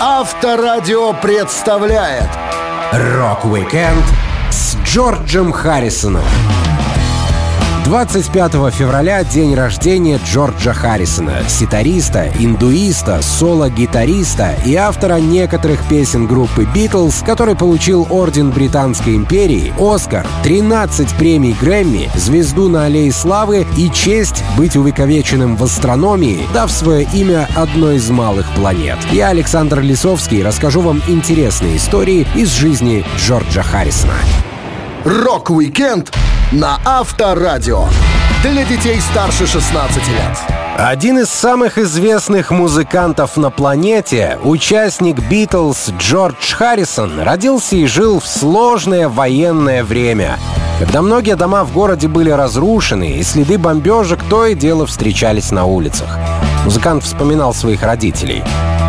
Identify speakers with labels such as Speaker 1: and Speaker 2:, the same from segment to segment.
Speaker 1: Авторадио представляет
Speaker 2: Рок-викенд с Джорджем Харрисоном. 25 февраля день рождения Джорджа Харрисона, ситариста, индуиста, соло-гитариста и автора некоторых песен группы «Битлз», который получил Орден Британской империи, Оскар, 13 премий Грэмми, звезду на Аллее Славы и честь быть увековеченным в астрономии, дав свое имя одной из малых планет. Я, Александр Лисовский, расскажу вам интересные истории из жизни Джорджа Харрисона.
Speaker 1: Рок-викенд на Авторадио. Для детей старше 16 лет.
Speaker 2: Один из самых известных музыкантов на планете, участник Битлз Джордж Харрисон, родился и жил в сложное военное время, когда многие дома в городе были разрушены, и следы бомбежек то и дело встречались на улицах. Музыкант вспоминал своих родителей.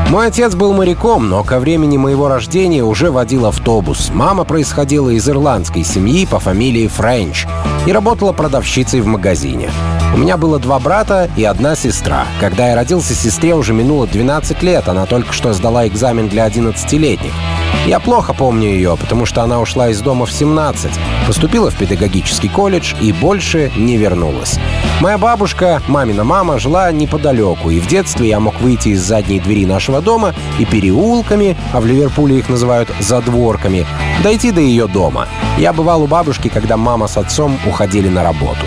Speaker 2: Мой отец был моряком, но ко времени моего рождения уже водил автобус. Мама происходила из ирландской семьи по фамилии Френч и работала продавщицей в магазине. У меня было два брата и одна сестра. Когда я родился, сестре уже минуло 12 лет, она только что сдала экзамен для 11-летних. Я плохо помню ее, потому что она ушла из дома в 17, поступила в педагогический колледж и больше не вернулась. Моя бабушка, мамина мама, жила неподалеку, и в детстве я мог выйти из задней двери нашего дома и переулками, а в Ливерпуле их называют задворками, дойти до ее дома. Я бывал у бабушки, когда мама с отцом уходили на работу.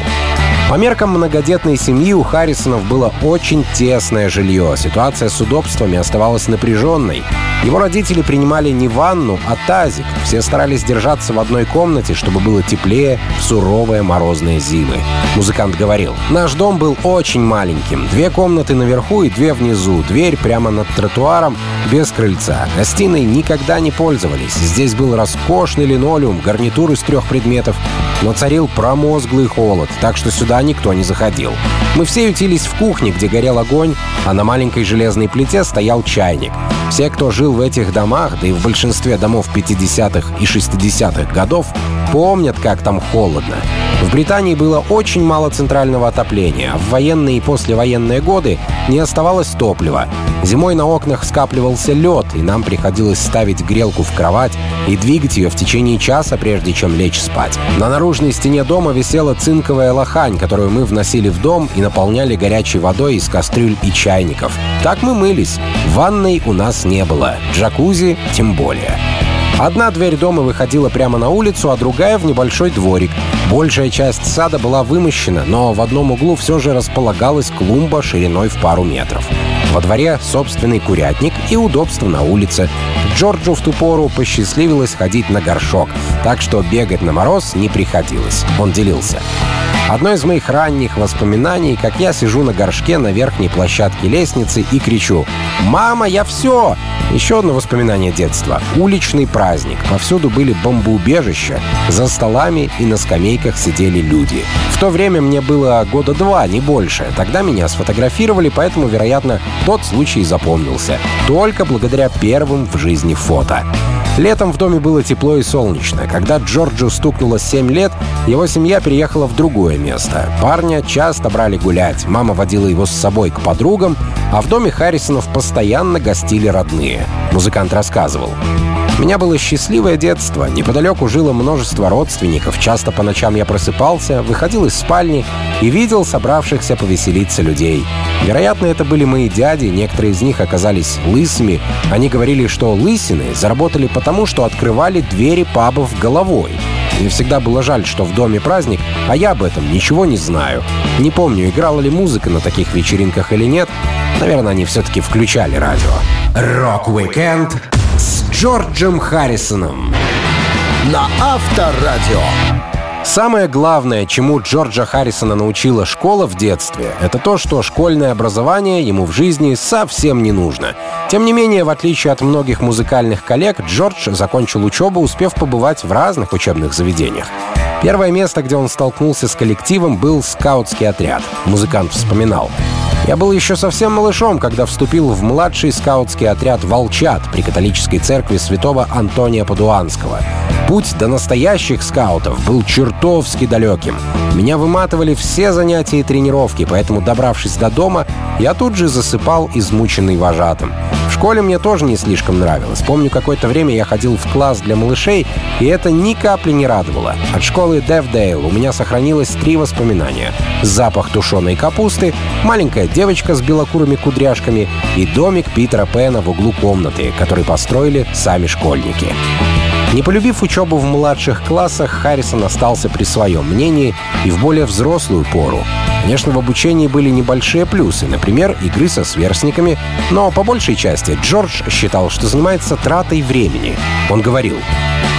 Speaker 2: По меркам многодетной семьи у Харрисонов было очень тесное жилье. Ситуация с удобствами оставалась напряженной. Его родители принимали не ванну, а тазик. Все старались держаться в одной комнате, чтобы было теплее в суровые морозные зимы. Музыкант говорил, «Наш дом был очень маленьким. Две комнаты наверху и две внизу. Дверь прямо над тротуаром, без крыльца. Гостиной никогда не пользовались. Здесь был роскошный линолеум, гарнитур из трех предметов, но царил промозглый холод, так что сюда никто не заходил. Мы все ютились в кухне, где горел огонь, а на маленькой железной плите стоял чайник. Все, кто жил в этих домах, да и в большинстве домов 50-х и 60-х годов, помнят, как там холодно. В Британии было очень мало центрального отопления, в военные и послевоенные годы не оставалось топлива. Зимой на окнах скапливался лед, и нам приходилось ставить грелку в кровать и двигать ее в течение часа, прежде чем лечь спать. На наружной стене дома висела цинковая лохань, которую мы вносили в дом и наполняли горячей водой из кастрюль и чайников. Так мы мылись. Ванной у нас не было, джакузи тем более. Одна дверь дома выходила прямо на улицу, а другая в небольшой дворик. Большая часть сада была вымощена, но в одном углу все же располагалась клумба шириной в пару метров. Во дворе собственный курятник и удобство на улице. Джорджу в ту пору посчастливилось ходить на горшок, так что бегать на мороз не приходилось. Он делился. Одно из моих ранних воспоминаний, как я сижу на горшке на верхней площадке лестницы и кричу «Мама, я все!» Еще одно воспоминание детства. Уличный праздник. Повсюду были бомбоубежища. За столами и на скамейках сидели люди. В то время мне было года два, не больше. Тогда меня сфотографировали, поэтому, вероятно, тот случай запомнился. Только благодаря первым в жизни фото. Летом в доме было тепло и солнечно. Когда Джорджу стукнуло 7 лет, его семья переехала в другое место. Парня часто брали гулять. Мама водила его с собой к подругам, а в доме Харрисонов постоянно гостили родные. Музыкант рассказывал. У меня было счастливое детство. Неподалеку жило множество родственников. Часто по ночам я просыпался, выходил из спальни и видел собравшихся повеселиться людей. Вероятно, это были мои дяди, некоторые из них оказались лысыми. Они говорили, что лысины заработали потому, что открывали двери пабов головой. Мне всегда было жаль, что в доме праздник, а я об этом ничего не знаю. Не помню, играла ли музыка на таких вечеринках или нет. Наверное, они все-таки включали радио. Рок-викенд с Джорджем Харрисоном.
Speaker 1: На Авторадио.
Speaker 2: Самое главное, чему Джорджа Харрисона научила школа в детстве, это то, что школьное образование ему в жизни совсем не нужно. Тем не менее, в отличие от многих музыкальных коллег, Джордж закончил учебу, успев побывать в разных учебных заведениях. Первое место, где он столкнулся с коллективом, был скаутский отряд. Музыкант вспоминал. Я был еще совсем малышом, когда вступил в младший скаутский отряд «Волчат» при католической церкви святого Антония Падуанского. Путь до настоящих скаутов был чертовски далеким. Меня выматывали все занятия и тренировки, поэтому, добравшись до дома, я тут же засыпал измученный вожатым школе мне тоже не слишком нравилось. Помню, какое-то время я ходил в класс для малышей, и это ни капли не радовало. От школы Девдейл у меня сохранилось три воспоминания. Запах тушеной капусты, маленькая девочка с белокурыми кудряшками и домик Питера Пэна в углу комнаты, который построили сами школьники. Не полюбив учебу в младших классах, Харрисон остался при своем мнении и в более взрослую пору. Конечно, в обучении были небольшие плюсы, например, игры со сверстниками, но по большей части Джордж считал, что занимается тратой времени. Он говорил,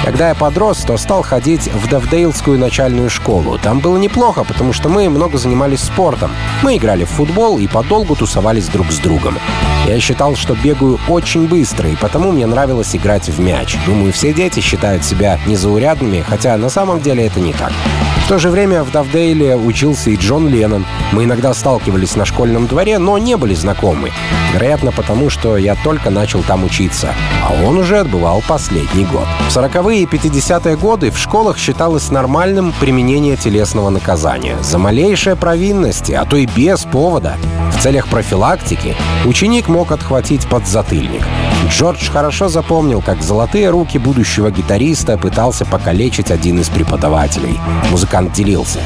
Speaker 2: когда я подрос, то стал ходить в Давдейлскую начальную школу. Там было неплохо, потому что мы много занимались спортом. Мы играли в футбол и подолгу тусовались друг с другом. Я считал, что бегаю очень быстро, и потому мне нравилось играть в мяч. Думаю, все дети считают себя незаурядными, хотя на самом деле это не так. В то же время в Давдейле учился и Джон Леннон. Мы иногда сталкивались на школьном дворе, но не были знакомы. Вероятно, потому что я только начал там учиться, а он уже отбывал последний год. В 40-е и 50-е годы в школах считалось нормальным применение телесного наказания за малейшие провинности, а то и без повода. Целях профилактики ученик мог отхватить подзатыльник. Джордж хорошо запомнил, как золотые руки будущего гитариста пытался покалечить один из преподавателей. Музыкант делился.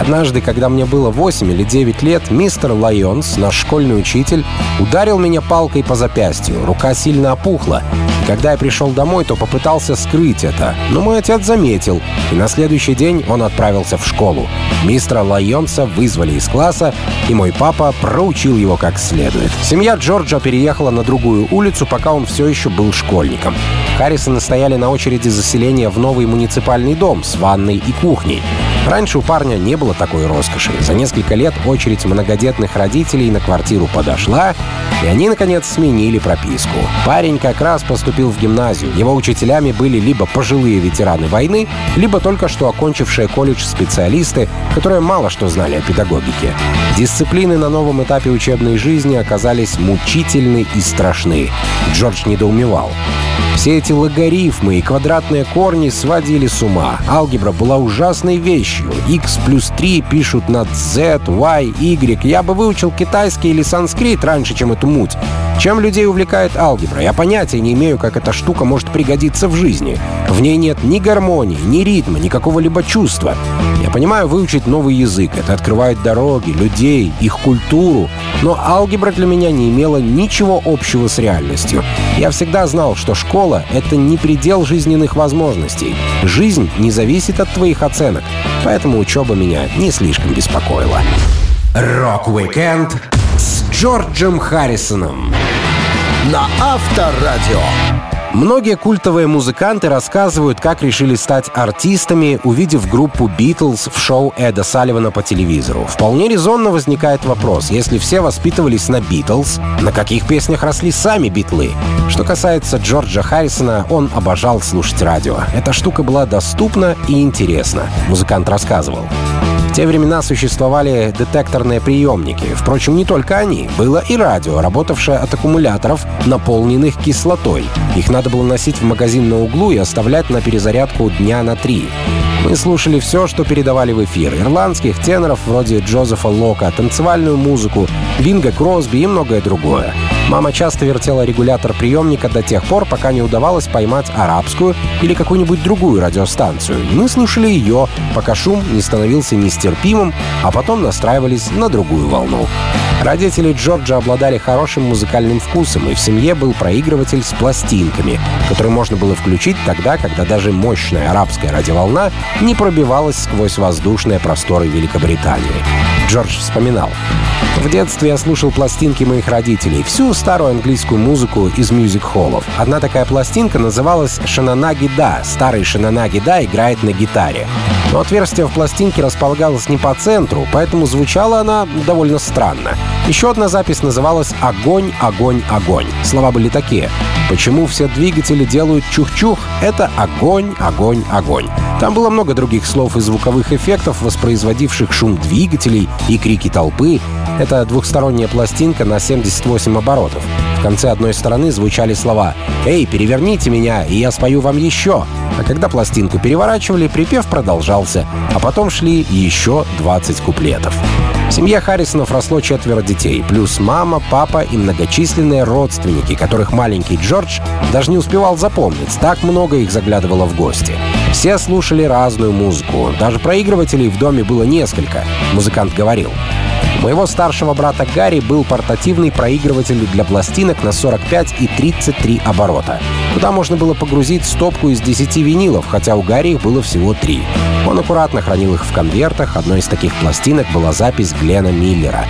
Speaker 2: Однажды, когда мне было 8 или 9 лет, мистер Лайонс, наш школьный учитель, ударил меня палкой по запястью. Рука сильно опухла. И когда я пришел домой, то попытался скрыть это. Но мой отец заметил, и на следующий день он отправился в школу. Мистера Лайонса вызвали из класса, и мой папа проучил его как следует. Семья Джорджа переехала на другую улицу, пока он все еще был школьником. Харрисоны стояли на очереди заселения в новый муниципальный дом с ванной и кухней. Раньше у парня не было такой роскоши. За несколько лет очередь многодетных родителей на квартиру подошла, и они, наконец, сменили прописку. Парень как раз поступил в гимназию. Его учителями были либо пожилые ветераны войны, либо только что окончившие колледж специалисты, которые мало что знали о педагогике. Дисциплины на новом этапе учебной жизни оказались мучительны и страшны. Джордж недоумевал. Все эти логарифмы и квадратные корни сводили с ума. Алгебра была ужасной вещью. X плюс 3 пишут над Z, Y, Y. Я бы выучил китайский или санскрит раньше, чем эту муть. Чем людей увлекает алгебра? Я понятия не имею, как эта штука может пригодиться в жизни. В ней нет ни гармонии, ни ритма, ни какого-либо чувства. Я понимаю, выучить новый язык — это открывает дороги, людей, их культуру. Но алгебра для меня не имела ничего общего с реальностью. Я всегда знал, что школа — это не предел жизненных возможностей. Жизнь не зависит от твоих оценок. Поэтому учеба меня не слишком беспокоила. Рок-викенд с Джорджем Харрисоном
Speaker 1: на Авторадио.
Speaker 2: Многие культовые музыканты рассказывают, как решили стать артистами, увидев группу «Битлз» в шоу Эда Салливана по телевизору. Вполне резонно возникает вопрос, если все воспитывались на «Битлз», на каких песнях росли сами битлы? Что касается Джорджа Харрисона, он обожал слушать радио. Эта штука была доступна и интересна, музыкант рассказывал. В те времена существовали детекторные приемники. Впрочем, не только они. Было и радио, работавшее от аккумуляторов, наполненных кислотой. Их надо было носить в магазин на углу и оставлять на перезарядку дня на три. Мы слушали все, что передавали в эфир. Ирландских теноров вроде Джозефа Лока, танцевальную музыку, Бинга Кросби и многое другое. Мама часто вертела регулятор приемника до тех пор, пока не удавалось поймать арабскую или какую-нибудь другую радиостанцию. И мы слушали ее, пока шум не становился нестерпимым, а потом настраивались на другую волну. Родители Джорджа обладали хорошим музыкальным вкусом, и в семье был проигрыватель с пластинками, который можно было включить тогда, когда даже мощная арабская радиоволна не пробивалась сквозь воздушные просторы Великобритании. Джордж вспоминал. В детстве я слушал пластинки моих родителей, всю старую английскую музыку из мюзик-холлов. Одна такая пластинка называлась «Шананаги Да». Старый Шананаги Да играет на гитаре. Но отверстие в пластинке располагалось не по центру, поэтому звучала она довольно странно. Еще одна запись называлась «Огонь, огонь, огонь». Слова были такие. Почему все двигатели делают чух-чух? Это огонь, огонь, огонь. Там было много других слов и звуковых эффектов, воспроизводивших шум двигателей и крики толпы. Это двухсторонняя пластинка на 78 оборотов. В конце одной стороны звучали слова «Эй, переверните меня, и я спою вам еще». А когда пластинку переворачивали, припев продолжался, а потом шли еще 20 куплетов. В семье Харрисонов росло четверо детей, плюс мама, папа и многочисленные родственники, которых маленький Джордж даже не успевал запомнить. Так много их заглядывало в гости. Все слушали разную музыку. Даже проигрывателей в доме было несколько. Музыкант говорил. У моего старшего брата Гарри был портативный проигрыватель для пластинок на 45 и 33 оборота. Туда можно было погрузить стопку из 10 винилов, хотя у Гарри их было всего 3. Он аккуратно хранил их в конвертах, одной из таких пластинок была запись Глена Миллера.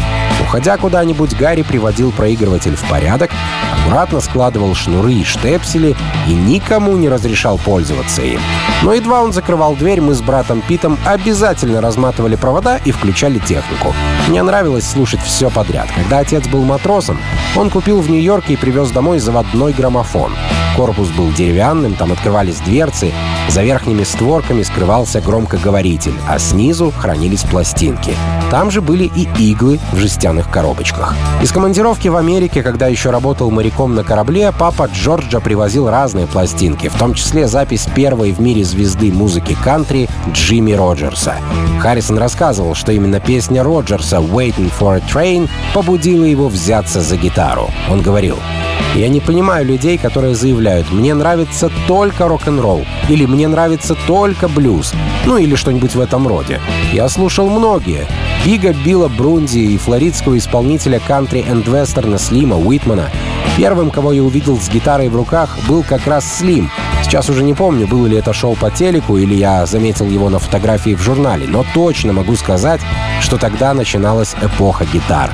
Speaker 2: Уходя куда-нибудь, Гарри приводил проигрыватель в порядок, аккуратно складывал шнуры и штепсели и никому не разрешал пользоваться им. Но едва он закрывал дверь, мы с братом Питом обязательно разматывали провода и включали технику. Мне нравилось слушать все подряд. Когда отец был матросом, он купил в Нью-Йорке и привез домой заводной граммофон. Корпус был деревянным, там открывались дверцы, за верхними створками скрывался громкоговоритель, а снизу хранились пластинки. Там же были и иглы в жестяных коробочках. Из командировки в Америке, когда еще работал моряком на корабле, папа Джорджа привозил разные пластинки, в том числе запись первой в мире звезды музыки кантри Джимми Роджерса. Харрисон рассказывал, что именно песня Роджерса «Waiting for a Train» побудила его взяться за гитару. Он говорил, я не понимаю людей, которые заявляют, мне нравится только рок-н-ролл, или мне нравится только блюз, ну или что-нибудь в этом роде. Я слушал многие. Бига Билла Брунди и флоридского исполнителя кантри энд вестерна Слима Уитмана. Первым, кого я увидел с гитарой в руках, был как раз Слим. Сейчас уже не помню, было ли это шоу по телеку или я заметил его на фотографии в журнале, но точно могу сказать, что тогда начиналась эпоха гитар.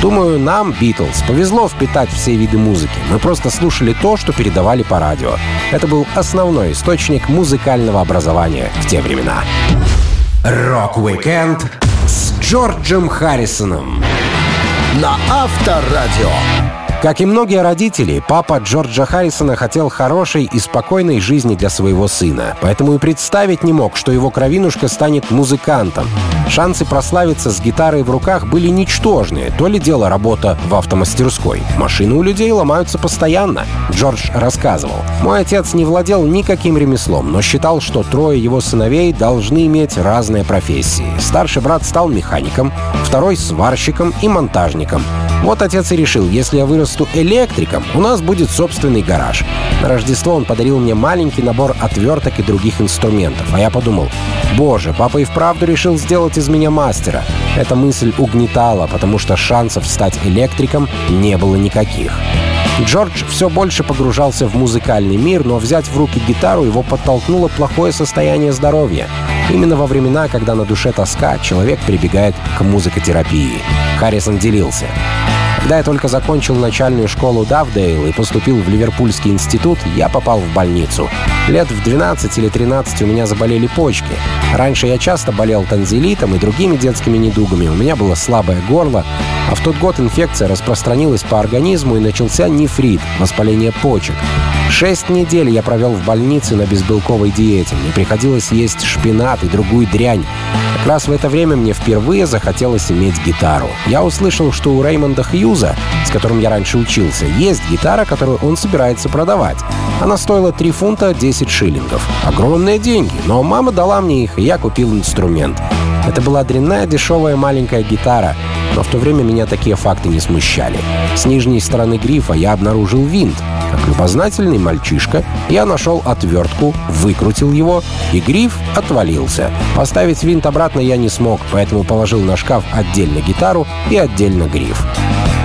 Speaker 2: Думаю, нам, Битлз, повезло впитать все виды музыки. Мы просто слушали то, что передавали по радио. Это был основной источник музыкального образования в те времена. Рок-викенд с Джорджем Харрисоном
Speaker 1: на Авторадио.
Speaker 2: Как и многие родители, папа Джорджа Харрисона хотел хорошей и спокойной жизни для своего сына, поэтому и представить не мог, что его кровинушка станет музыкантом. Шансы прославиться с гитарой в руках были ничтожные, то ли дело работа в автомастерской. Машины у людей ломаются постоянно, Джордж рассказывал. Мой отец не владел никаким ремеслом, но считал, что трое его сыновей должны иметь разные профессии. Старший брат стал механиком, второй — сварщиком и монтажником. Вот отец и решил, если я вырасту электриком, у нас будет собственный гараж. На Рождество он подарил мне маленький набор отверток и других инструментов. А я подумал, боже, папа и вправду решил сделать из меня мастера. Эта мысль угнетала, потому что шансов стать электриком не было никаких. Джордж все больше погружался в музыкальный мир, но взять в руки гитару его подтолкнуло плохое состояние здоровья. Именно во времена, когда на душе тоска, человек прибегает к музыкотерапии. Харрисон делился. Когда я только закончил начальную школу Давдейл и поступил в Ливерпульский институт, я попал в больницу. Лет в 12 или 13 у меня заболели почки. Раньше я часто болел танзелитом и другими детскими недугами, у меня было слабое горло, а в тот год инфекция распространилась по организму и начался нефрит, воспаление почек. Шесть недель я провел в больнице на безбелковой диете. Мне приходилось есть шпинат и другую дрянь. Как раз в это время мне впервые захотелось иметь гитару. Я услышал, что у Реймонда Хьюза, с которым я раньше учился, есть гитара, которую он собирается продавать. Она стоила 3 фунта 10 шиллингов. Огромные деньги, но мама дала мне их, и я купил инструмент. Это была дрянная дешевая маленькая гитара, но в то время меня такие факты не смущали. С нижней стороны грифа я обнаружил винт. Как любознательный мальчишка, я нашел отвертку, выкрутил его, и гриф отвалился. Поставить винт обратно я не смог, поэтому положил на шкаф отдельно гитару и отдельно гриф.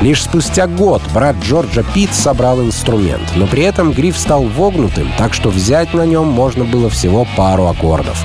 Speaker 2: Лишь спустя год брат Джорджа Питт собрал инструмент, но при этом гриф стал вогнутым, так что взять на нем можно было всего пару аккордов.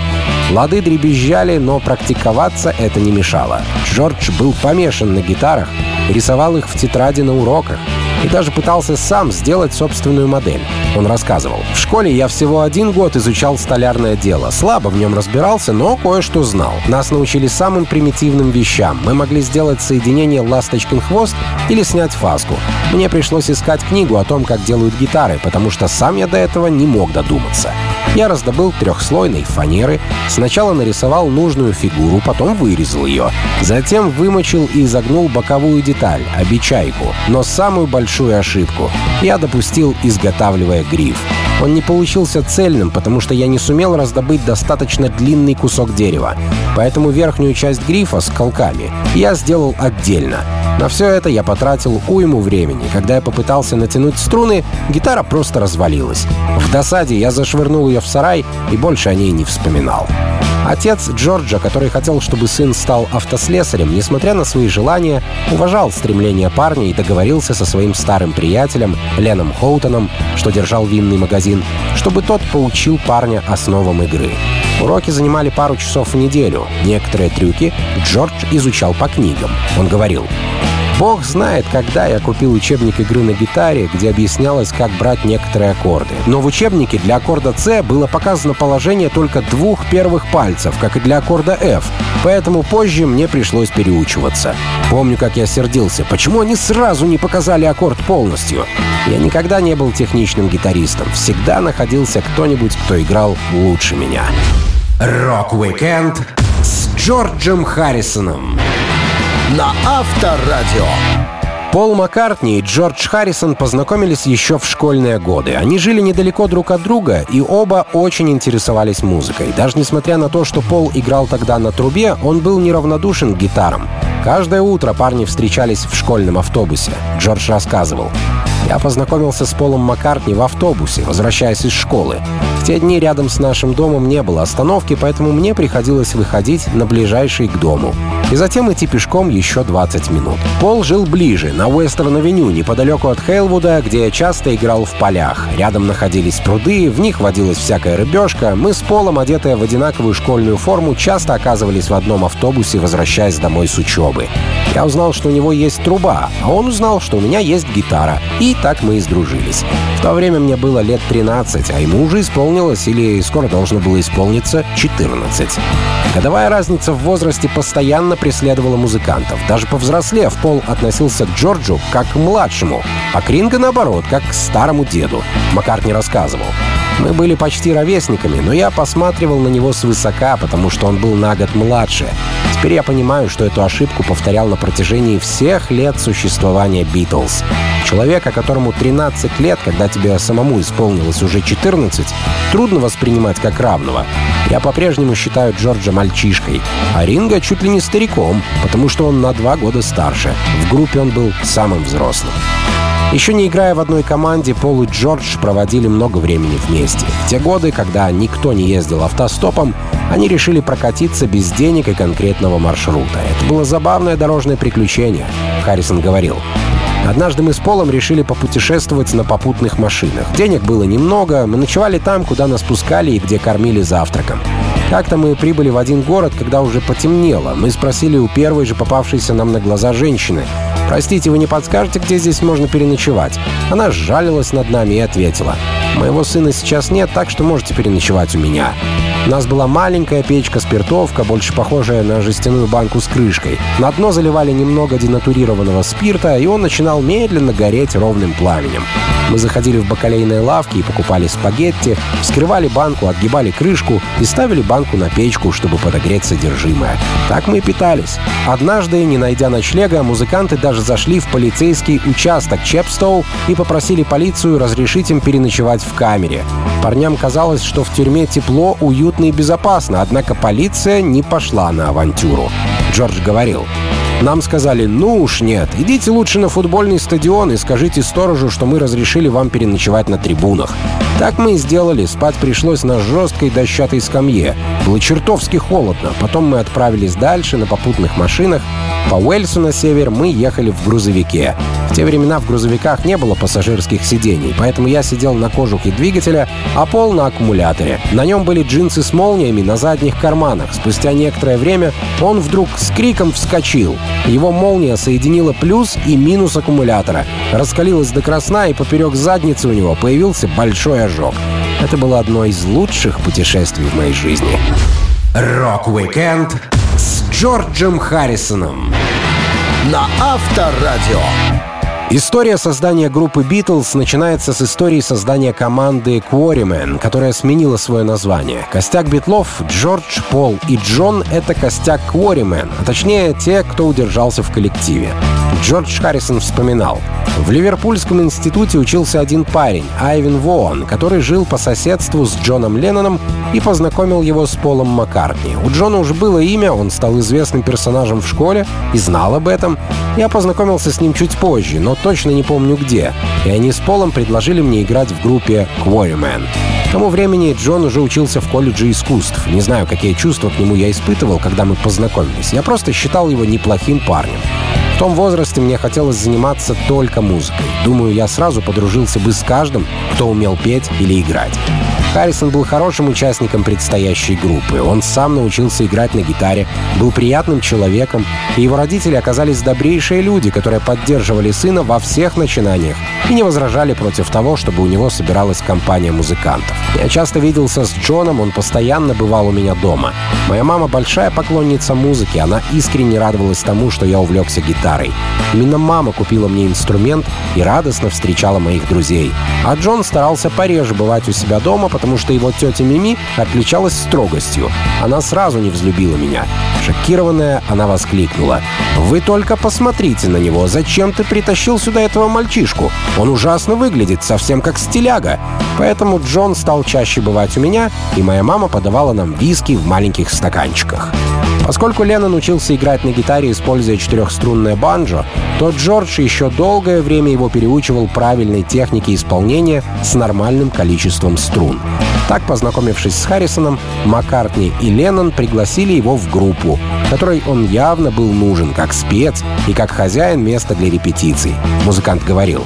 Speaker 2: Лады дребезжали, но практиковаться это не мешало. Джордж был помешан на гитарах, рисовал их в тетради на уроках и даже пытался сам сделать собственную модель. Он рассказывал, «В школе я всего один год изучал столярное дело. Слабо в нем разбирался, но кое-что знал. Нас научили самым примитивным вещам. Мы могли сделать соединение ласточкин хвост или снять фаску. Мне пришлось искать книгу о том, как делают гитары, потому что сам я до этого не мог додуматься. Я раздобыл трехслойной фанеры, сначала нарисовал нужную фигуру, потом вырезал ее. Затем вымочил и изогнул боковую деталь, обечайку. Но самую большую ошибку я допустил, изготавливая гриф. Он не получился цельным, потому что я не сумел раздобыть достаточно длинный кусок дерева. Поэтому верхнюю часть грифа с колками я сделал отдельно. На все это я потратил уйму времени. Когда я попытался натянуть струны, гитара просто развалилась. В досаде я зашвырнул ее в сарай и больше о ней не вспоминал. Отец Джорджа, который хотел, чтобы сын стал автослесарем, несмотря на свои желания, уважал стремления парня и договорился со своим старым приятелем Леном Хоутоном, что держал винный магазин, чтобы тот поучил парня основам игры. Уроки занимали пару часов в неделю. Некоторые трюки Джордж изучал по книгам. Он говорил, Бог знает, когда я купил учебник игры на гитаре, где объяснялось, как брать некоторые аккорды. Но в учебнике для аккорда C было показано положение только двух первых пальцев, как и для аккорда F. Поэтому позже мне пришлось переучиваться. Помню, как я сердился. Почему они сразу не показали аккорд полностью? Я никогда не был техничным гитаристом. Всегда находился кто-нибудь, кто играл лучше меня. Рок-викенд с Джорджем Харрисоном
Speaker 1: на Авторадио.
Speaker 2: Пол Маккартни и Джордж Харрисон познакомились еще в школьные годы. Они жили недалеко друг от друга, и оба очень интересовались музыкой. Даже несмотря на то, что Пол играл тогда на трубе, он был неравнодушен к гитарам. Каждое утро парни встречались в школьном автобусе. Джордж рассказывал. Я познакомился с Полом Маккартни в автобусе, возвращаясь из школы. Те дни рядом с нашим домом не было остановки, поэтому мне приходилось выходить на ближайший к дому. И затем идти пешком еще 20 минут. Пол жил ближе, на Уэстерн-авеню, неподалеку от Хейлвуда, где я часто играл в полях. Рядом находились пруды, в них водилась всякая рыбешка. Мы с Полом, одетые в одинаковую школьную форму, часто оказывались в одном автобусе, возвращаясь домой с учебы. Я узнал, что у него есть труба, а он узнал, что у меня есть гитара. И так мы и сдружились. В то время мне было лет 13, а ему уже исполнилось или скоро должно было исполниться 14. Годовая разница в возрасте постоянно преследовала музыкантов. Даже повзрослев, Пол относился к Джорджу как к младшему, а Кринга, наоборот, как к старому деду. Маккартни рассказывал. Мы были почти ровесниками, но я посматривал на него свысока, потому что он был на год младше. Теперь я понимаю, что эту ошибку повторял на протяжении всех лет существования Битлз. Человека, которому 13 лет, когда тебе самому исполнилось уже 14, трудно воспринимать как равного. Я по-прежнему считаю Джорджа мальчишкой, а Ринга чуть ли не стариком, потому что он на два года старше. В группе он был самым взрослым. Еще не играя в одной команде, Пол и Джордж проводили много времени вместе. В те годы, когда никто не ездил автостопом, они решили прокатиться без денег и конкретного маршрута. Это было забавное дорожное приключение, Харрисон говорил. Однажды мы с Полом решили попутешествовать на попутных машинах. Денег было немного, мы ночевали там, куда нас пускали и где кормили завтраком. Как-то мы прибыли в один город, когда уже потемнело. Мы спросили у первой же попавшейся нам на глаза женщины, «Простите, вы не подскажете, где здесь можно переночевать?» Она сжалилась над нами и ответила. «Моего сына сейчас нет, так что можете переночевать у меня». У нас была маленькая печка-спиртовка, больше похожая на жестяную банку с крышкой. На дно заливали немного денатурированного спирта, и он начинал медленно гореть ровным пламенем. Мы заходили в бакалейные лавки и покупали спагетти, вскрывали банку, отгибали крышку и ставили банку на печку, чтобы подогреть содержимое. Так мы и питались. Однажды, не найдя ночлега, музыканты зашли в полицейский участок Чепстоу и попросили полицию разрешить им переночевать в камере. Парням казалось, что в тюрьме тепло, уютно и безопасно, однако полиция не пошла на авантюру. Джордж говорил, нам сказали, ну уж нет, идите лучше на футбольный стадион и скажите сторожу, что мы разрешили вам переночевать на трибунах. Так мы и сделали, спать пришлось на жесткой дощатой скамье. Было чертовски холодно. Потом мы отправились дальше на попутных машинах. По Уэльсу на север мы ехали в грузовике. В те времена в грузовиках не было пассажирских сидений, поэтому я сидел на кожухе двигателя, а Пол на аккумуляторе. На нем были джинсы с молниями на задних карманах. Спустя некоторое время он вдруг с криком вскочил. Его молния соединила плюс и минус аккумулятора, раскалилась докрасна, и поперек задницы у него появился большой ожог. Это было одно из лучших путешествий в моей жизни. Рок-викенд с Джорджем Харрисоном
Speaker 1: на Авторадио.
Speaker 2: История создания группы Beatles начинается с истории создания команды Quarrymen, которая сменила свое название. Костяк Битлов, Джордж, Пол и Джон — это костяк Quarrymen, а точнее те, кто удержался в коллективе. Джордж Харрисон вспоминал. В Ливерпульском институте учился один парень, Айвен Воон, который жил по соседству с Джоном Ленноном и познакомил его с Полом Маккартни. У Джона уже было имя, он стал известным персонажем в школе и знал об этом. Я познакомился с ним чуть позже, но точно не помню где. И они с Полом предложили мне играть в группе Quarrymen. К тому времени Джон уже учился в колледже искусств. Не знаю, какие чувства к нему я испытывал, когда мы познакомились. Я просто считал его неплохим парнем. В том возрасте мне хотелось заниматься только музыкой. Думаю, я сразу подружился бы с каждым, кто умел петь или играть. Харрисон был хорошим участником предстоящей группы. Он сам научился играть на гитаре, был приятным человеком, и его родители оказались добрейшие люди, которые поддерживали сына во всех начинаниях и не возражали против того, чтобы у него собиралась компания музыкантов. Я часто виделся с Джоном, он постоянно бывал у меня дома. Моя мама большая поклонница музыки, она искренне радовалась тому, что я увлекся гитарой. Именно мама купила мне инструмент и радостно встречала моих друзей. А Джон старался пореже бывать у себя дома, потому что его тетя Мими отличалась строгостью. Она сразу не взлюбила меня. Шокированная, она воскликнула. «Вы только посмотрите на него! Зачем ты притащил сюда этого мальчишку? Он ужасно выглядит, совсем как стиляга!» Поэтому Джон стал чаще бывать у меня, и моя мама подавала нам виски в маленьких стаканчиках. Поскольку Леннон учился играть на гитаре, используя четырехструнное банджо, то Джордж еще долгое время его переучивал правильной технике исполнения с нормальным количеством струн. Так, познакомившись с Харрисоном, Маккартни и Леннон пригласили его в группу, которой он явно был нужен как спец и как хозяин места для репетиций. Музыкант говорил.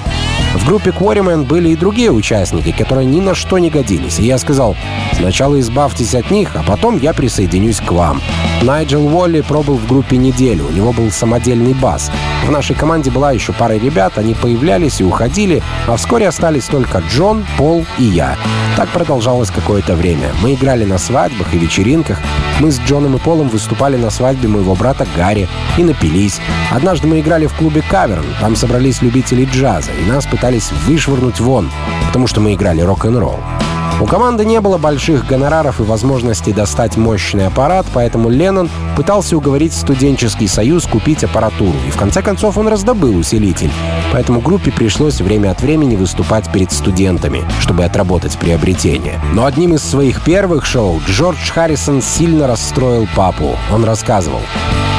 Speaker 2: В группе Quarrymen были и другие участники, которые ни на что не годились. И я сказал, сначала избавьтесь от них, а потом я присоединюсь к вам. Найджел Уолли пробыл в группе неделю, у него был самодельный бас. В нашей команде была еще пара ребят, они появлялись и уходили, а вскоре остались только Джон, Пол и я. Так продолжалось какое-то время. Мы играли на свадьбах и вечеринках. Мы с Джоном и Полом выступали на свадьбе моего брата Гарри и напились. Однажды мы играли в клубе Каверн. Там собрались любители джаза, и нас пытались вышвырнуть вон, потому что мы играли рок-н-ролл. У команды не было больших гонораров и возможности достать мощный аппарат, поэтому Леннон пытался уговорить студенческий союз купить аппаратуру, и в конце концов он раздобыл усилитель. Поэтому группе пришлось время от времени выступать перед студентами, чтобы отработать приобретение. Но одним из своих первых шоу Джордж Харрисон сильно расстроил папу. Он рассказывал.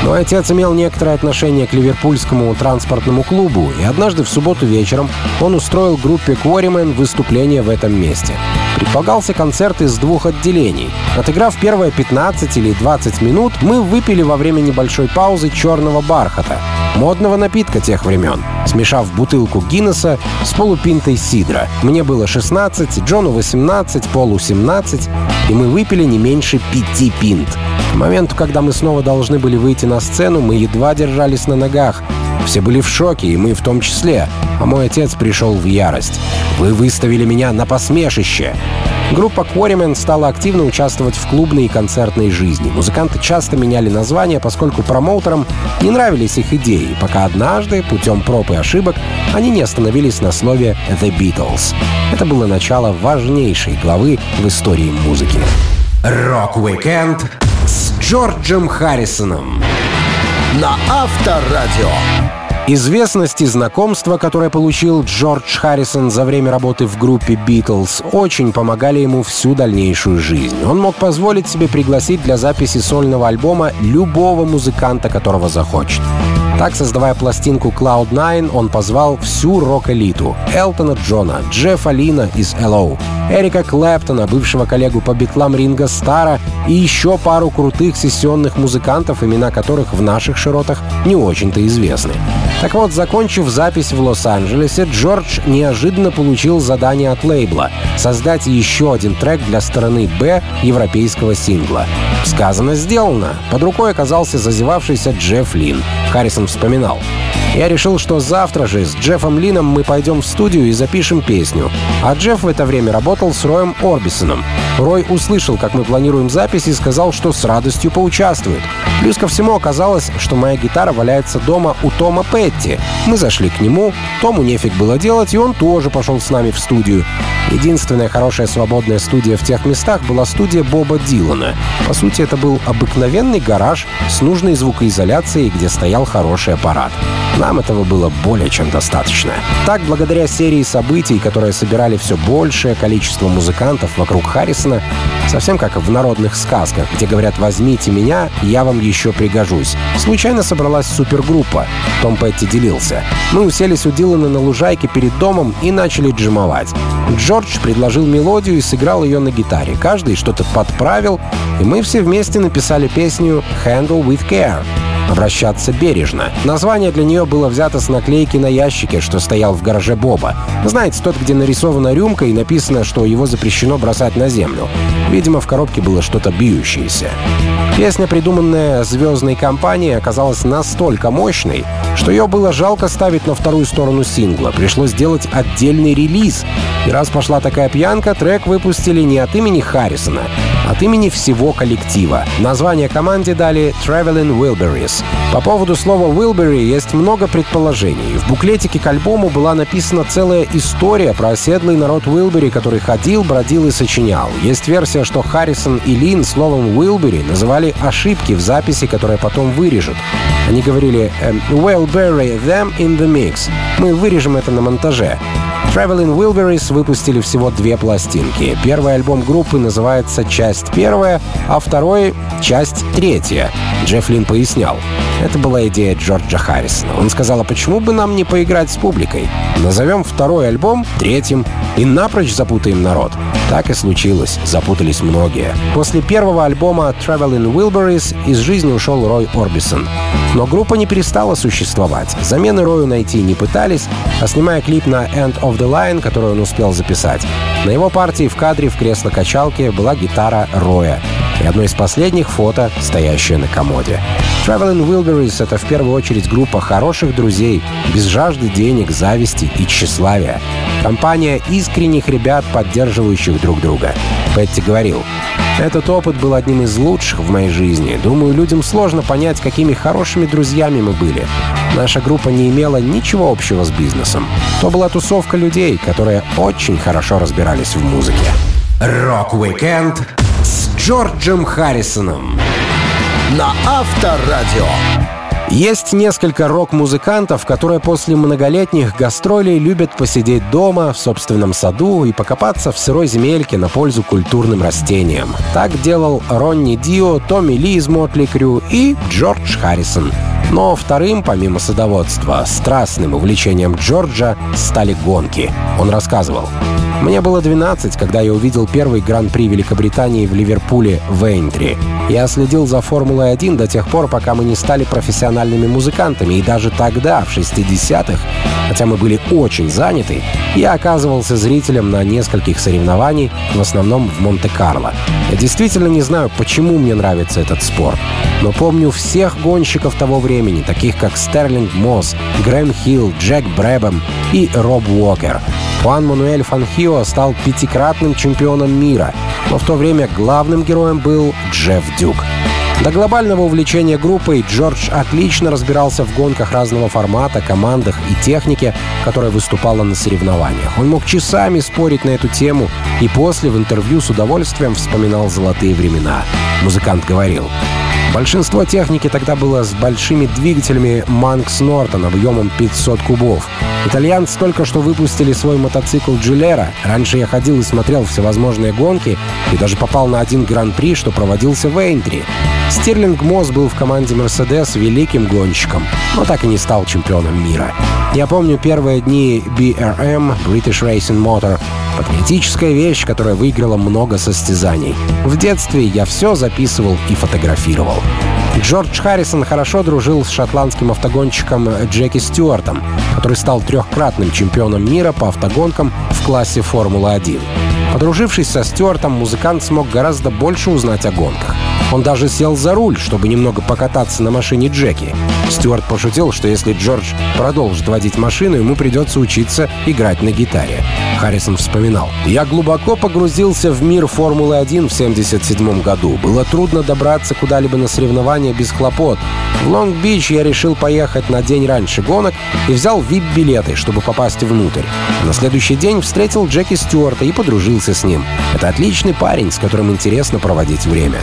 Speaker 2: Мой отец имел некоторое отношение к ливерпульскому транспортному клубу, и однажды в субботу вечером он устроил группе Quarrymen выступление в этом месте. Предполагался концерт из двух отделений. Отыграв первые 15 или 20 минут, мы выпили во время небольшой паузы черного бархата, модного напитка тех времен, смешав бутылку Гиннесса с полупинтой сидра. Мне было 16, Джону 18, Полу 17, и мы выпили не меньше пяти пинт. К моменту, когда мы снова должны были выйти на сцену, мы едва держались на ногах. Все были в шоке, и мы в том числе. А мой отец пришел в ярость. «Вы выставили меня на посмешище!» Группа Quarrymen стала активно участвовать в клубной и концертной жизни. Музыканты часто меняли названия, поскольку промоутерам не нравились их идеи, пока однажды, путем проб и ошибок, они не остановились на слове «The Beatles». Это было начало важнейшей главы в истории музыки. Рок-викенд с Джорджем Харрисоном
Speaker 1: на Авторадио.
Speaker 2: Известность и знакомство, которое получил Джордж Харрисон за время работы в группе Beatles, очень помогали ему всю дальнейшую жизнь. Он мог позволить себе пригласить для записи сольного альбома любого музыканта, которого захочет. Так, создавая пластинку Cloud9, он позвал всю рок-элиту — Элтона Джона, Джеффа Лина из Hello, Эрика Клэптона, бывшего коллегу по битлам Ринга Стара и еще пару крутых сессионных музыкантов, имена которых в наших широтах не очень-то известны. Так вот, закончив запись в Лос-Анджелесе, Джордж неожиданно получил задание от лейбла — создать еще один трек для стороны «Б» европейского сингла. Сказано, сделано. Под рукой оказался зазевавшийся Джефф Лин. Харрисон вспоминал. Я решил, что завтра же с Джеффом Лином мы пойдем в студию и запишем песню. А Джефф в это время работал с Роем Орбисоном. Рой услышал, как мы планируем запись, и сказал, что с радостью поучаствует. Плюс ко всему оказалось, что моя гитара валяется дома у Тома Петти. Мы зашли к нему, Тому нефиг было делать, и он тоже пошел с нами в студию. Единственная хорошая свободная студия в тех местах была студия Боба Дилана. По сути, это был обыкновенный гараж с нужной звукоизоляцией, где стоял хороший аппарат. Нам этого было более чем достаточно. Так, благодаря серии событий, которые собирали все большее количество музыкантов вокруг Харрисона, совсем как в народных сказках, где говорят «возьмите меня, я вам еще пригожусь», случайно собралась супергруппа. Том Петти делился. Мы уселись у Дилана на лужайке перед домом и начали джимовать. Джордж предложил мелодию и сыграл ее на гитаре. Каждый что-то подправил, и мы все вместе написали песню «Handle with Care», обращаться бережно. Название для нее было взято с наклейки на ящике, что стоял в гараже Боба. Знаете, тот, где нарисована рюмка и написано, что его запрещено бросать на землю. Видимо, в коробке было что-то бьющееся. Песня, придуманная звездной компанией, оказалась настолько мощной, что ее было жалко ставить на вторую сторону сингла. Пришлось сделать отдельный релиз. И раз пошла такая пьянка, трек выпустили не от имени Харрисона, от имени всего коллектива. Название команде дали Traveling Wilburys. По поводу слова Wilbury есть много предположений. В буклетике к альбому была написана целая история про оседлый народ Уилбери, который ходил, бродил и сочинял. Есть версия, что Харрисон и Лин словом Уилбери называли ошибки в записи, которые потом вырежут. Они говорили «We'll bury them in the mix». Мы вырежем это на монтаже. Traveling Wilburys выпустили всего две пластинки. Первый альбом группы называется «Часть первая», а второй — «Часть третья». Джефф Лин пояснял. Это была идея Джорджа Харрисона. Он сказал, а почему бы нам не поиграть с публикой? Назовем второй альбом третьим и напрочь запутаем народ. Так и случилось. Запутались многие. После первого альбома Traveling Wilburys из жизни ушел Рой Орбисон. Но группа не перестала существовать. Замены Рою найти не пытались, а снимая клип на End of the Line, который он успел записать, на его партии в кадре в кресло-качалке была гитара Роя и одно из последних фото, стоящее на комоде. Traveling Wilburys — это в первую очередь группа хороших друзей, без жажды денег, зависти и тщеславия. Компания искренних ребят, поддерживающих друг друга. Петти говорил, «Этот опыт был одним из лучших в моей жизни. Думаю, людям сложно понять, какими хорошими друзьями мы были. Наша группа не имела ничего общего с бизнесом. То была тусовка людей, которые очень хорошо разбирались в музыке». Рок-викенд с Джорджем Харрисоном
Speaker 1: на Авторадио.
Speaker 2: Есть несколько рок-музыкантов, которые после многолетних гастролей любят посидеть дома, в собственном саду и покопаться в сырой земельке на пользу культурным растениям. Так делал Ронни Дио, Томми Ли из Мотли Крю и Джордж Харрисон. Но вторым, помимо садоводства, страстным увлечением Джорджа стали гонки. Он рассказывал. Мне было 12, когда я увидел первый гран-при Великобритании в Ливерпуле в Эйнтри. Я следил за Формулой-1 до тех пор, пока мы не стали профессиональными музыкантами, и даже тогда, в 60-х, хотя мы были очень заняты, я оказывался зрителем на нескольких соревнований, в основном в Монте-Карло. Я действительно не знаю, почему мне нравится этот спорт, но помню всех гонщиков того времени, таких как Стерлинг Мосс, Грэм Хилл, Джек Брэбом и Роб Уокер. Хуан Мануэль Фанхио стал пятикратным чемпионом мира, но в то время главным героем был Джефф Дюк. До глобального увлечения группой Джордж отлично разбирался в гонках разного формата, командах и технике, которая выступала на соревнованиях. Он мог часами спорить на эту тему и после в интервью с удовольствием вспоминал золотые времена. Музыкант говорил, Большинство техники тогда было с большими двигателями Манкс Нортон объемом 500 кубов. Итальянцы только что выпустили свой мотоцикл Джилера. Раньше я ходил и смотрел всевозможные гонки и даже попал на один гран-при, что проводился в Эйнтри. Стирлинг Мосс был в команде Mercedes великим гонщиком, но так и не стал чемпионом мира. Я помню первые дни BRM, British Racing Motor, патриотическая вещь, которая выиграла много состязаний. В детстве я все записывал и фотографировал. Джордж Харрисон хорошо дружил с шотландским автогонщиком Джеки Стюартом, который стал трехкратным чемпионом мира по автогонкам в классе Формула-1. Подружившись со Стюартом, музыкант смог гораздо больше узнать о гонках. Он даже сел за руль, чтобы немного покататься на машине Джеки. Стюарт пошутил, что если Джордж продолжит водить машину, ему придется учиться играть на гитаре. Харрисон вспоминал. «Я глубоко погрузился в мир Формулы-1 в 1977 году. Было трудно добраться куда-либо на соревнования без хлопот. В Лонг-Бич я решил поехать на день раньше гонок и взял VIP-билеты, чтобы попасть внутрь. На следующий день встретил Джеки Стюарта и подружился с ним. Это отличный парень, с которым интересно проводить время.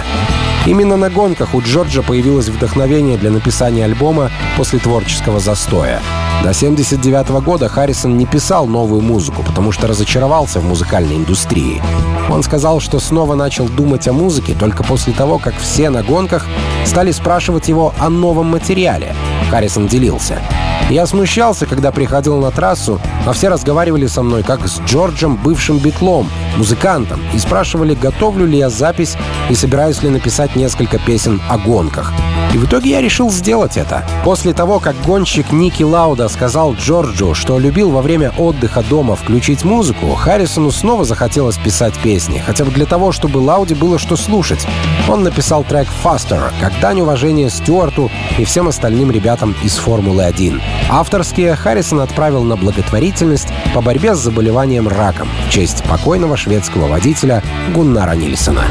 Speaker 2: Именно на гонках у Джорджа появилось вдохновение для написания альбома после творческого застоя. До 1979 года Харрисон не писал новую музыку, потому что разочаровался в музыкальной индустрии. Он сказал, что снова начал думать о музыке только после того, как все на гонках стали спрашивать его о новом материале. Харрисон делился. Я смущался, когда приходил на трассу, а все разговаривали со мной как с Джорджем, бывшим битлом, музыкантом, и спрашивали, готовлю ли я запись и собираюсь ли написать несколько песен о гонках. И в итоге я решил сделать это. После того, как гонщик Ники Лауда сказал Джорджу, что любил во время отдыха дома включить музыку, Харрисону снова захотелось писать песни, хотя бы для того, чтобы Лауде было что слушать. Он написал трек «Faster», как дань уважения Стюарту и всем остальным ребятам из «Формулы-1». Авторские Харрисон отправил на благотворительность по борьбе с заболеванием раком в честь покойного шведского водителя Гуннара Нильсона.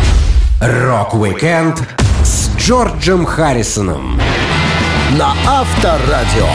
Speaker 2: Рок-викенд с Джорджем Харрисоном
Speaker 1: на Авторадио.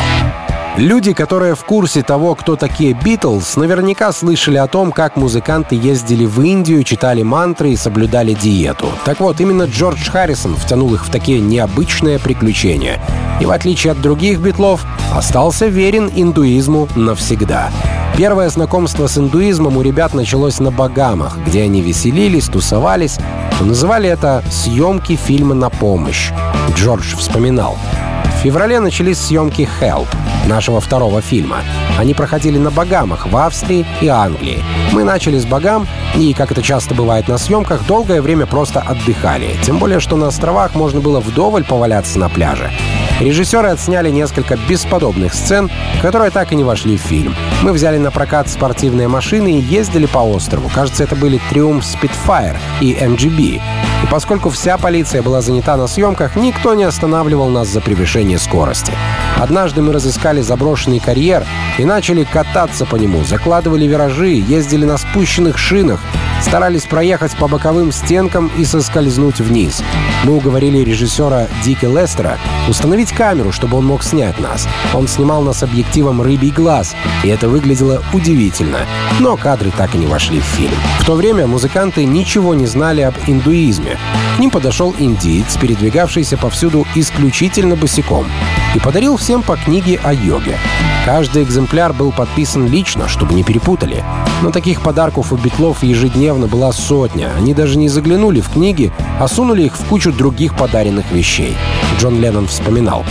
Speaker 2: Люди, которые в курсе того, кто такие Битлз, наверняка слышали о том, как музыканты ездили в Индию, читали мантры и соблюдали диету. Так вот, именно Джордж Харрисон втянул их в такие необычные приключения. И в отличие от других битлов, остался верен индуизму навсегда. Первое знакомство с индуизмом у ребят началось на Багамах, где они веселились, тусовались. Называли это «съемки фильма на помощь». Джордж вспоминал. В феврале начались съемки «Help», нашего второго фильма. Они проходили на Багамах, в Австрии и Англии. Мы начали с Багам и, как это часто бывает на съемках, долгое время просто отдыхали. Тем более, что на островах можно было вдоволь поваляться на пляже. Режиссеры отсняли несколько бесподобных сцен, которые так и не вошли в фильм. Мы взяли на прокат спортивные машины и ездили по острову. Кажется, это были Триумф Spitfire и MGB. И поскольку вся полиция была занята на съемках, никто не останавливал нас за превышение скорости. Однажды мы разыскали заброшенный карьер и начали кататься по нему, закладывали виражи, ездили на спущенных шинах, старались проехать по боковым стенкам и соскользнуть вниз. Мы уговорили режиссера Дики Лестера установить камеру, чтобы он мог снять нас. Он снимал нас объективом «Рыбий глаз», и это выглядело удивительно. Но кадры так и не вошли в фильм. В то время музыканты ничего не знали об индуизме. К ним подошел индиец, передвигавшийся повсюду исключительно босиком, и подарил всем по книге о йоге. Каждый экземпляр был подписан лично, чтобы не перепутали. Но таких подарков у битлов ежедневно была сотня. Они даже не заглянули в книги, а сунули их в кучу других подаренных вещей. Джон Леннон вспоминал.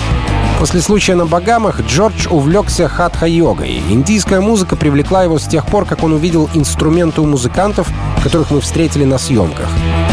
Speaker 2: После случая на Багамах Джордж увлекся хатха-йогой. Индийская музыка привлекла его с тех пор, как он увидел инструменты у музыкантов, которых мы встретили на съемках.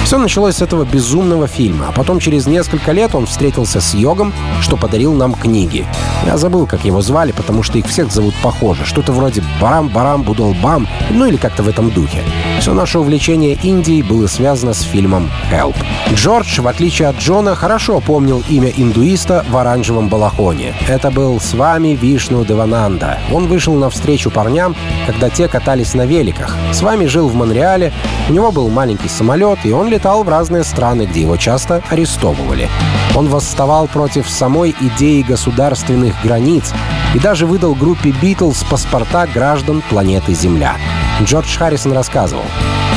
Speaker 2: Все началось с этого безумного фильма, а потом через несколько лет он встретился с йогом, что подарил нам книги. Я забыл, как его звали, потому что их всех зовут похоже. Что-то вроде Барам-Барам Будолбам, ну или как-то в этом духе. Все наше увлечение Индией было связано с фильмом «Help». Джордж, в отличие от Джона, хорошо помнил имя индуиста в оранжевом балахоне. Это был с вами Вишну Девананда. Он вышел навстречу парням, когда те катались на великах. С вами жил в Монреале, у него был маленький самолет, и он летал в разные страны, где его часто арестовывали. Он восставал против самой идеи государственных границ и даже выдал группе «Битлз» паспорта граждан планеты Земля. Джордж Харрисон рассказывал.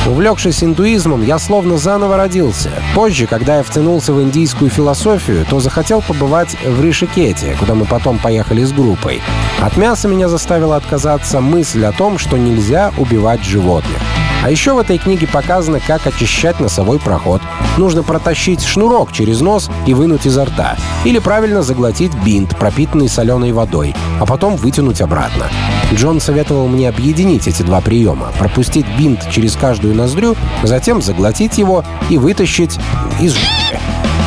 Speaker 2: Увлекшись индуизмом, я словно заново родился. Позже, когда я втянулся в индийскую философию, то захотел побывать в Ришикете, куда мы потом поехали с группой. От мяса меня заставила отказаться мысль о том, что нельзя убивать животных. А еще в этой книге показано, как очищать носовой проход. Нужно протащить шнурок через нос и вынуть изо рта. Или правильно заглотить бинт, пропитанный соленой водой, а потом вытянуть обратно. Джон советовал мне объединить эти два приема. Пропустить бинт через каждую ноздрю, затем заглотить его и вытащить из жопы.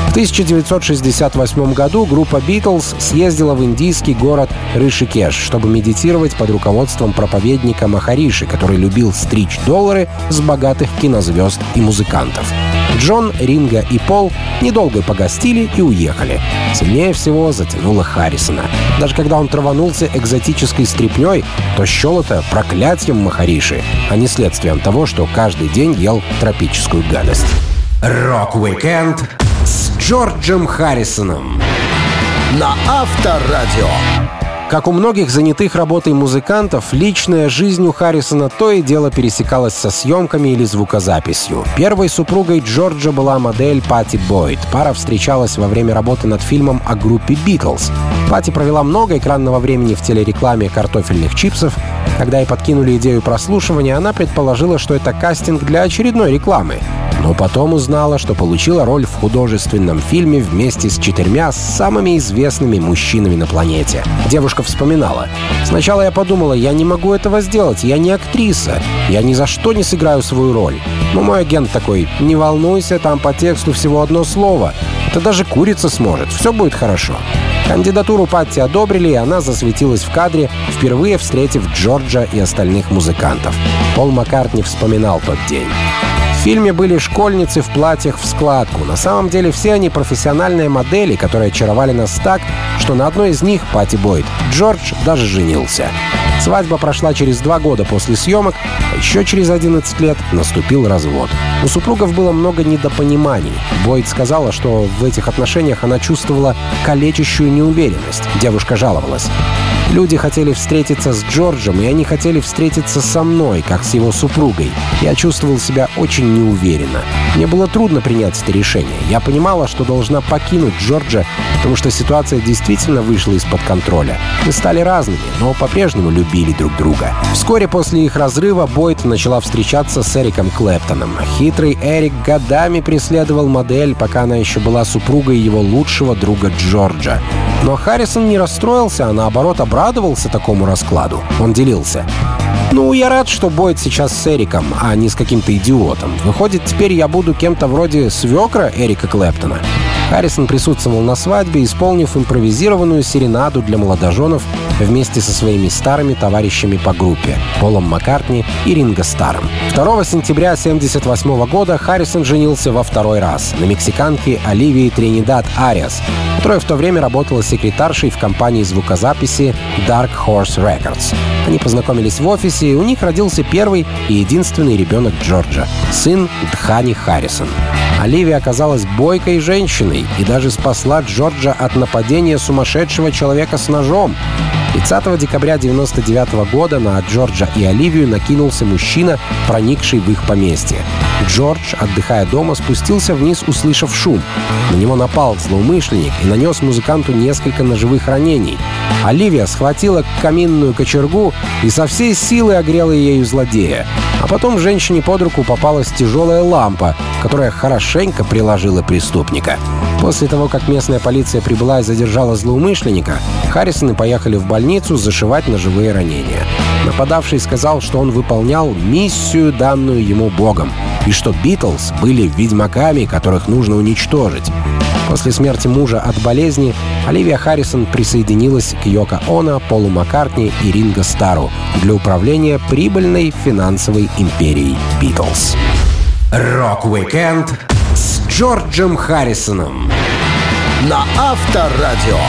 Speaker 2: В 1968 году группа «Битлз» съездила в индийский город Ришикеш, чтобы медитировать под руководством проповедника Махариши, который любил стричь доллары с богатых кинозвезд и музыкантов. Джон, Ринга и Пол недолго погостили и уехали. Сильнее всего затянуло Харрисона. Даже когда он траванулся экзотической стряпней, то счел это проклятием Махариши, а не следствием того, что каждый день ел тропическую гадость. Рок-викенд с Джорджем Харрисоном
Speaker 1: на Авторадио.
Speaker 2: Как у многих занятых работой музыкантов, личная жизнь у Харрисона то и дело пересекалась со съемками или звукозаписью. Первой супругой Джорджа была модель Пати Бойд. Пара встречалась во время работы над фильмом о группе «Битлз». Пати провела много экранного времени в телерекламе картофельных чипсов. Когда ей подкинули идею прослушивания, она предположила, что это кастинг для очередной рекламы но потом узнала, что получила роль в художественном фильме вместе с четырьмя самыми известными мужчинами на планете. Девушка вспоминала. «Сначала я подумала, я не могу этого сделать, я не актриса, я ни за что не сыграю свою роль». Но мой агент такой, «Не волнуйся, там по тексту всего одно слово. Это даже курица сможет, все будет хорошо». Кандидатуру Патти одобрили, и она засветилась в кадре, впервые встретив Джорджа и остальных музыкантов. Пол Маккартни вспоминал тот день. Фильме были школьницы в платьях в складку. На самом деле все они профессиональные модели, которые очаровали нас так, что на одной из них, Пати Бойд, Джордж даже женился. Свадьба прошла через два года после съемок, а еще через 11 лет наступил развод. У супругов было много недопониманий. Бойд сказала, что в этих отношениях она чувствовала калечащую неуверенность. Девушка жаловалась. Люди хотели встретиться с Джорджем, и они хотели встретиться со мной, как с его супругой. Я чувствовал себя очень неуверенно. Мне было трудно принять это решение. Я понимала, что должна покинуть Джорджа, потому что ситуация действительно вышла из-под контроля. Мы стали разными, но по-прежнему любили друг друга. Вскоре после их разрыва Бойд начала встречаться с Эриком Клэптоном. Хитрый Эрик годами преследовал модель, пока она еще была супругой его лучшего друга Джорджа. Но Харрисон не расстроился, а наоборот обрадовался такому раскладу. Он делился. «Ну, я рад, что Бойд сейчас с Эриком, а не с каким-то идиотом. Выходит, теперь я буду кем-то вроде свекра Эрика Клэптона». Харрисон присутствовал на свадьбе, исполнив импровизированную серенаду для молодоженов вместе со своими старыми товарищами по группе Полом Маккартни и Ринго Старом. 2 сентября 1978 года Харрисон женился во второй раз на мексиканке Оливии Тринидад Ариас, которая в то время работала секретаршей в компании звукозаписи Dark Horse Records. Они познакомились в офисе, и у них родился первый и единственный ребенок Джорджа — сын Дхани Харрисон. Оливия оказалась бойкой женщиной и даже спасла Джорджа от нападения сумасшедшего человека с ножом. 30 декабря 1999 года на Джорджа и Оливию накинулся мужчина, проникший в их поместье. Джордж, отдыхая дома, спустился вниз, услышав шум. На него напал злоумышленник и нанес музыканту несколько ножевых ранений. Оливия схватила каминную кочергу и со всей силы огрела ею злодея. А потом женщине под руку попалась тяжелая лампа, которая хорошенько приложила преступника. После того, как местная полиция прибыла и задержала злоумышленника, Харрисоны поехали в больницу зашивать ножевые ранения. Нападавший сказал, что он выполнял миссию, данную ему Богом, и что Битлз были ведьмаками, которых нужно уничтожить. После смерти мужа от болезни Оливия Харрисон присоединилась к Йоко Оно, Полу Маккартни и Ринго Стару для управления прибыльной финансовой империей Битлз. Rock-weekend с Джорджем Харрисоном
Speaker 1: на Авторадио.